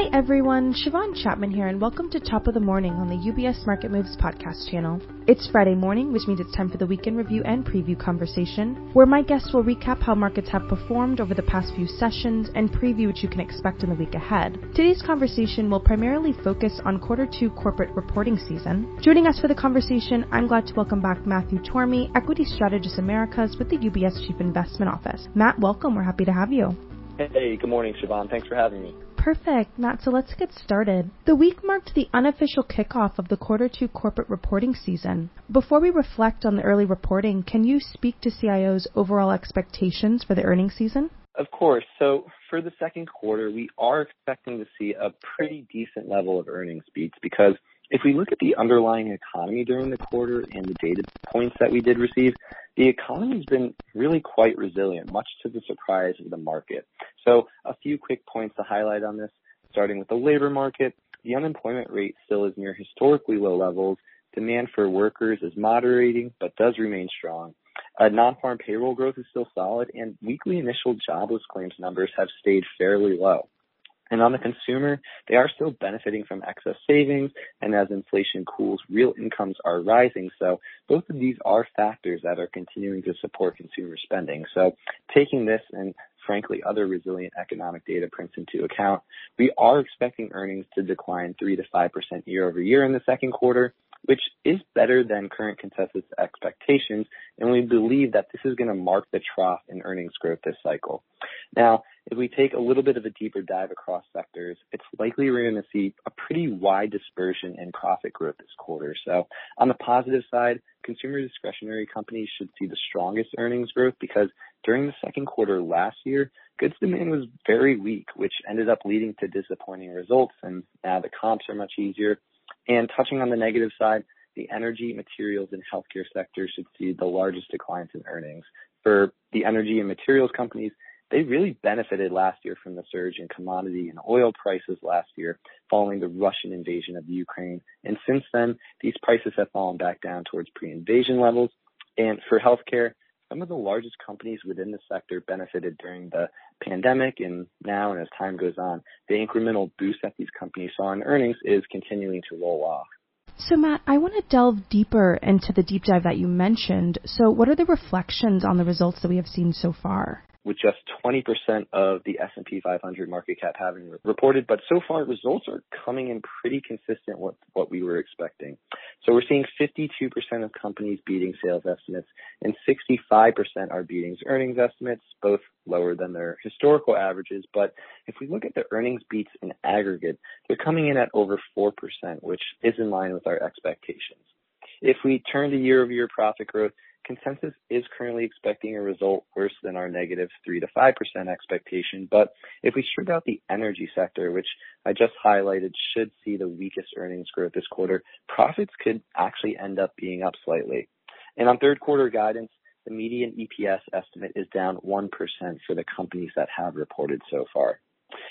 Hi everyone, Siobhan Chapman here, and welcome to Top of the Morning on the UBS Market Moves podcast channel. It's Friday morning, which means it's time for the weekend review and preview conversation, where my guests will recap how markets have performed over the past few sessions and preview what you can expect in the week ahead. Today's conversation will primarily focus on quarter two corporate reporting season. Joining us for the conversation, I'm glad to welcome back Matthew Tormey, Equity Strategist Americas with the UBS Chief Investment Office. Matt, welcome. We're happy to have you. Hey, good morning, Siobhan. Thanks for having me. Perfect, Matt. So let's get started. The week marked the unofficial kickoff of the quarter two corporate reporting season. Before we reflect on the early reporting, can you speak to CIO's overall expectations for the earnings season? Of course. So for the second quarter, we are expecting to see a pretty decent level of earnings beats because if we look at the underlying economy during the quarter and the data points that we did receive, the economy's been really quite resilient, much to the surprise of the market. So a few quick points to highlight on this, starting with the labor market. The unemployment rate still is near historically low levels. Demand for workers is moderating, but does remain strong. Uh, non-farm payroll growth is still solid, and weekly initial jobless claims numbers have stayed fairly low. And on the consumer, they are still benefiting from excess savings, and as inflation cools, real incomes are rising. So both of these are factors that are continuing to support consumer spending. So taking this and frankly other resilient economic data prints into account, we are expecting earnings to decline 3 to 5% year over year in the second quarter, which is better than current consensus expectations, and we believe that this is going to mark the trough in earnings growth this cycle. Now, if we take a little bit of a deeper dive across sectors, it's likely we're going to see a pretty wide dispersion in profit growth this quarter. So on the positive side, consumer discretionary companies should see the strongest earnings growth because during the second quarter last year, goods demand was very weak, which ended up leading to disappointing results. And now the comps are much easier. And touching on the negative side, the energy, materials, and healthcare sectors should see the largest declines in earnings. For the energy and materials companies, they really benefited last year from the surge in commodity and oil prices last year following the Russian invasion of Ukraine. And since then, these prices have fallen back down towards pre-invasion levels. And for healthcare, some of the largest companies within the sector benefited during the pandemic and now and as time goes on, the incremental boost that these companies saw in earnings is continuing to roll off. So, Matt, I want to delve deeper into the deep dive that you mentioned. So, what are the reflections on the results that we have seen so far? With just 20% of the S&P 500 market cap having reported, but so far results are coming in pretty consistent with what we were expecting. So we're seeing 52% of companies beating sales estimates and 65% are beating earnings estimates, both lower than their historical averages. But if we look at the earnings beats in aggregate, they're coming in at over 4%, which is in line with our expectations. If we turn to year-over-year profit growth, consensus is currently expecting a result worse than our negative 3 to 5% expectation. But if we strip out the energy sector, which I just highlighted should see the weakest earnings growth this quarter, profits could actually end up being up slightly. And on third quarter guidance, the median EPS estimate is down 1% for the companies that have reported so far.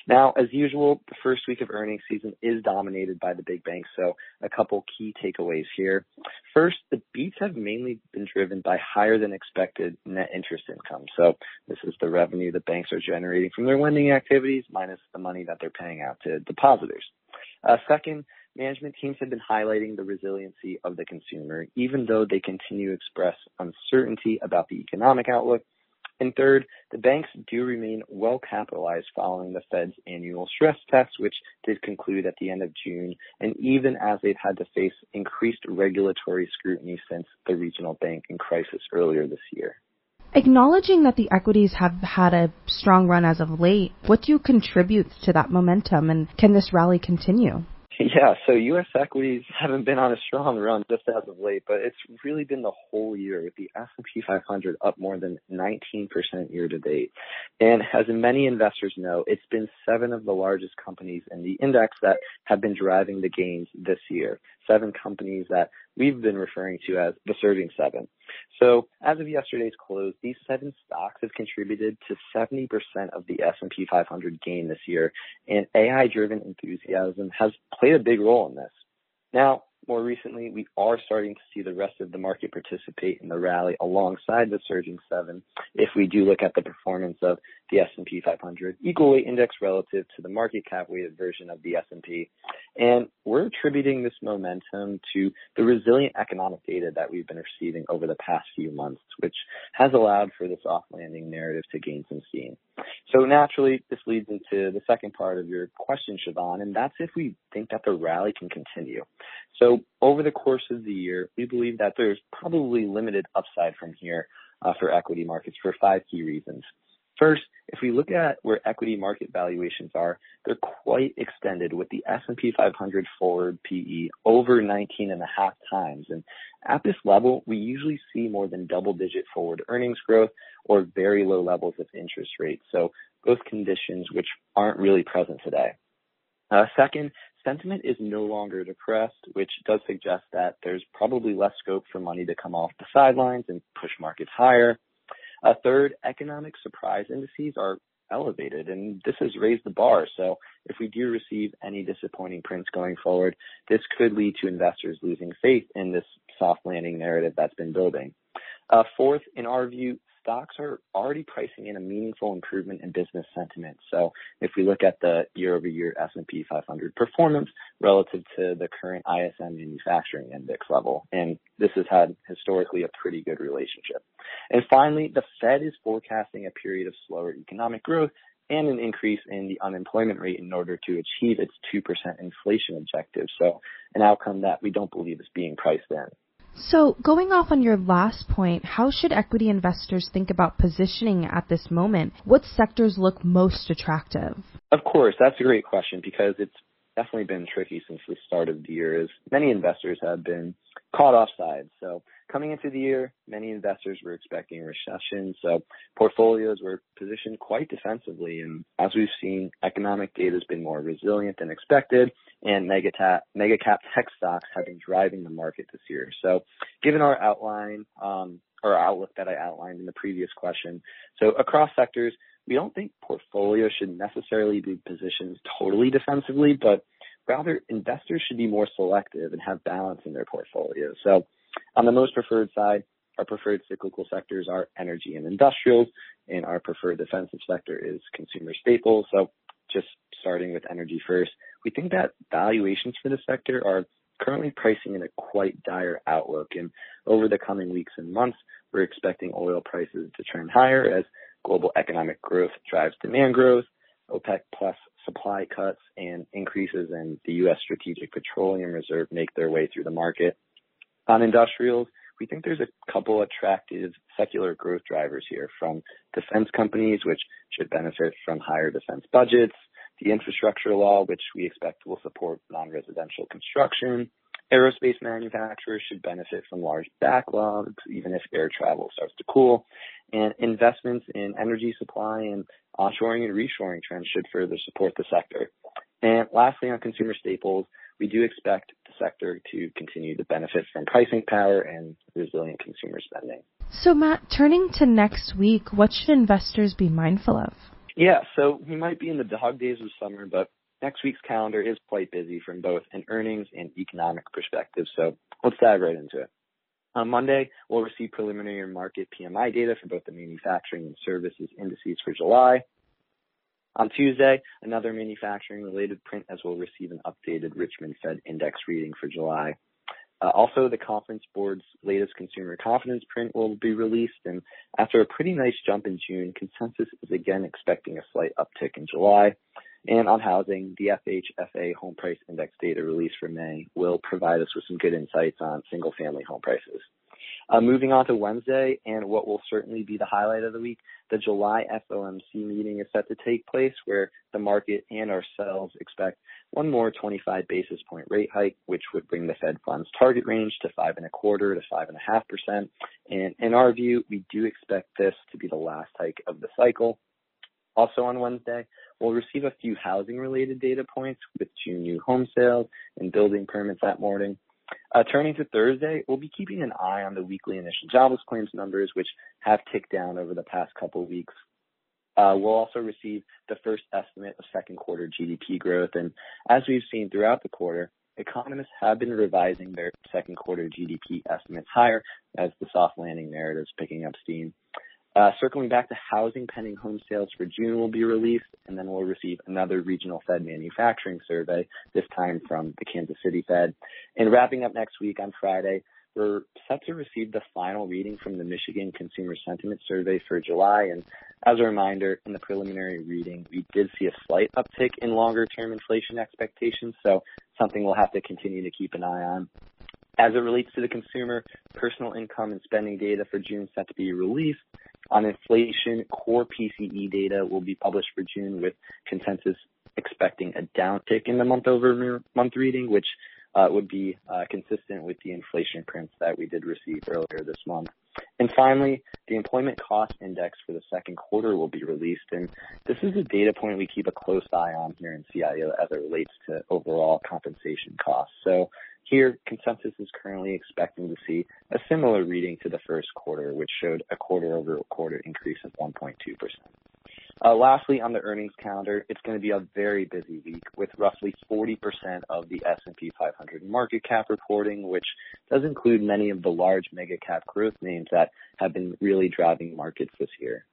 Now, as usual, the first week of earnings season is dominated by the big banks, so a couple key takeaways here. First, the beats have mainly been driven by higher than expected net interest income. So this is the revenue the banks are generating from their lending activities minus the money that they're paying out to depositors. Uh, second, management teams have been highlighting the resiliency of the consumer, even though they continue to express uncertainty about the economic outlook third, the banks do remain well capitalized following the Fed's annual stress test, which did conclude at the end of June, and even as they've had to face increased regulatory scrutiny since the regional banking crisis earlier this year. Acknowledging that the equities have had a strong run as of late, what do you contribute to that momentum and can this rally continue? Yeah, so U.S. equities haven't been on a strong run just as of late, but it's really been the whole year with the S&P 500 up more than 19% year to date. And as many investors know, it's been seven of the largest companies in the index that have been driving the gains this year. Seven companies that we've been referring to as the surging seven. So as of yesterday's close, these seven stocks have contributed to 70% of the S&P 500 gain this year, and AI-driven enthusiasm has played a big role in this. Now, more recently, we are starting to see the rest of the market participate in the rally alongside the surging seven. If we do look at the performance of the S&P 500 equal weight index relative to the market cap weighted version of the S&P. And we're attributing this momentum to the resilient economic data that we've been receiving over the past few months, which has allowed for this soft landing narrative to gain some steam. So naturally, this leads into the second part of your question, Siobhan, and that's if we think that the rally can continue. So over the course of the year, we believe that there's probably limited upside from here uh, for equity markets for five key reasons. First, if we look at where equity market valuations are, they're quite extended with the S&P 500 forward PE over 19 and a half times. And at this level, we usually see more than double digit forward earnings growth or very low levels of interest rates. So both conditions which aren't really present today. Uh, second, sentiment is no longer depressed, which does suggest that there's probably less scope for money to come off the sidelines and push markets higher. A third, economic surprise indices are elevated, and this has raised the bar. So if we do receive any disappointing prints going forward, this could lead to investors losing faith in this soft landing narrative that's been building. Uh, fourth, in our view, stocks are already pricing in a meaningful improvement in business sentiment. So if we look at the year-over-year S&P 500 performance relative to the current ISM manufacturing index level, and this has had historically a pretty good relationship. And finally, the Fed is forecasting a period of slower economic growth and an increase in the unemployment rate in order to achieve its 2% inflation objective. So an outcome that we don't believe is being priced in. So, going off on your last point, how should equity investors think about positioning at this moment? What sectors look most attractive? Of course, that's a great question because it's definitely been tricky since the start of the year as many investors have been caught offside. So coming into the year, many investors were expecting a recession. So portfolios were positioned quite defensively. And as we've seen, economic data has been more resilient than expected and mega, ta- mega cap tech stocks have been driving the market this year. So given our outline, um, or outlook that I outlined in the previous question. So across sectors, we don't think portfolios should necessarily be positioned totally defensively, but rather investors should be more selective and have balance in their portfolios. So on the most preferred side, our preferred cyclical sectors are energy and industrials, and our preferred defensive sector is consumer staples. So just starting with energy first, we think that valuations for the sector are currently pricing in a quite dire outlook. And over the coming weeks and months, we're expecting oil prices to trend higher as global economic growth drives demand growth, OPEC plus supply cuts, and increases in the U.S. Strategic Petroleum Reserve make their way through the market. On industrials, we think there's a couple attractive secular growth drivers here from defense companies, which should benefit from higher defense budgets, the infrastructure law, which we expect will support non-residential construction, Aerospace manufacturers should benefit from large backlogs, even if air travel starts to cool. And investments in energy supply and offshoring and reshoring trends should further support the sector. And lastly, on consumer staples, we do expect the sector to continue to benefit from pricing power and resilient consumer spending. So, Matt, turning to next week, what should investors be mindful of? Yeah, so we might be in the dog days of summer, but next week's calendar is quite busy from both an earnings and economic perspective, so let's dive right into it. On Monday, we'll receive preliminary Markit PMI data for both the manufacturing and services indices for July. On Tuesday, another manufacturing related print as we'll receive an updated Richmond Fed index reading for July. Uh, also, the Conference Board's latest consumer confidence print will be released, and after a pretty nice jump in June, consensus is again expecting a slight uptick in July. And on housing, the FHFA home price index data released for May will provide us with some good insights on single family home prices. Uh, moving on to Wednesday, and what will certainly be the highlight of the week, the July FOMC meeting is set to take place where the market and ourselves expect one more 25 basis point rate hike, which would bring the Fed funds target range to five and a quarter to five and a half percent. And in our view, we do expect this to be the last hike of the cycle. Also on Wednesday, we'll receive a few housing related data points with June new home sales and building permits that morning. Uh, turning to Thursday, we'll be keeping an eye on the weekly initial jobless claims numbers, which have ticked down over the past couple weeks. Uh, we'll also receive the first estimate of second quarter GDP growth. And as we've seen throughout the quarter, economists have been revising their second quarter GDP estimates higher as the soft landing narrative is picking up steam. Uh, circling back to housing, pending home sales for June will be released, and then we'll receive another regional Fed manufacturing survey, this time from the Kansas City Fed. And wrapping up next week on Friday, we're set to receive the final reading from the Michigan Consumer Sentiment Survey for July. And as a reminder, in the preliminary reading, we did see a slight uptick in longer term inflation expectations. So something we'll have to continue to keep an eye on. As it relates to the consumer, personal income and spending data for June set to be released. On inflation, core PCE data will be published for June with consensus expecting a downtick in the month over month reading, which uh, would be uh, consistent with the inflation prints that we did receive earlier this month. And finally, the employment cost index for the second quarter will be released, and this is a data point we keep a close eye on here in CIO as it relates to overall compensation costs. So here, consensus is currently expecting to see a similar reading to the first quarter, which showed a quarter-over-quarter increase of 1.2%. Uh, lastly, on the earnings calendar, it's going to be a very busy week with roughly 40% of the S&P 500 market cap reporting, which does include many of the large mega cap growth names that have been really driving markets this year.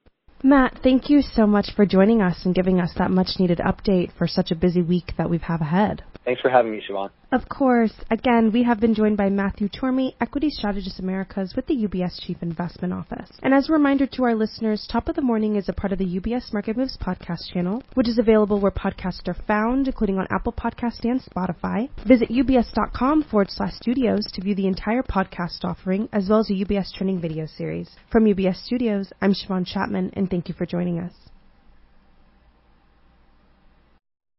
Matt, thank you so much for joining us and giving us that much needed update for such a busy week that we have ahead. Thanks for having me, Siobhan. Of course. Again, we have been joined by Matthew Tormey, Equity Strategist Americas with the UBS Chief Investment Office. And as a reminder to our listeners, Top of the Morning is a part of the UBS Market Moves podcast channel, which is available where podcasts are found, including on Apple Podcast and Spotify. Visit ubs.com forward slash studios to view the entire podcast offering, as well as a UBS trending video series. From UBS Studios, I'm Siobhan Chapman, and thank you for joining us.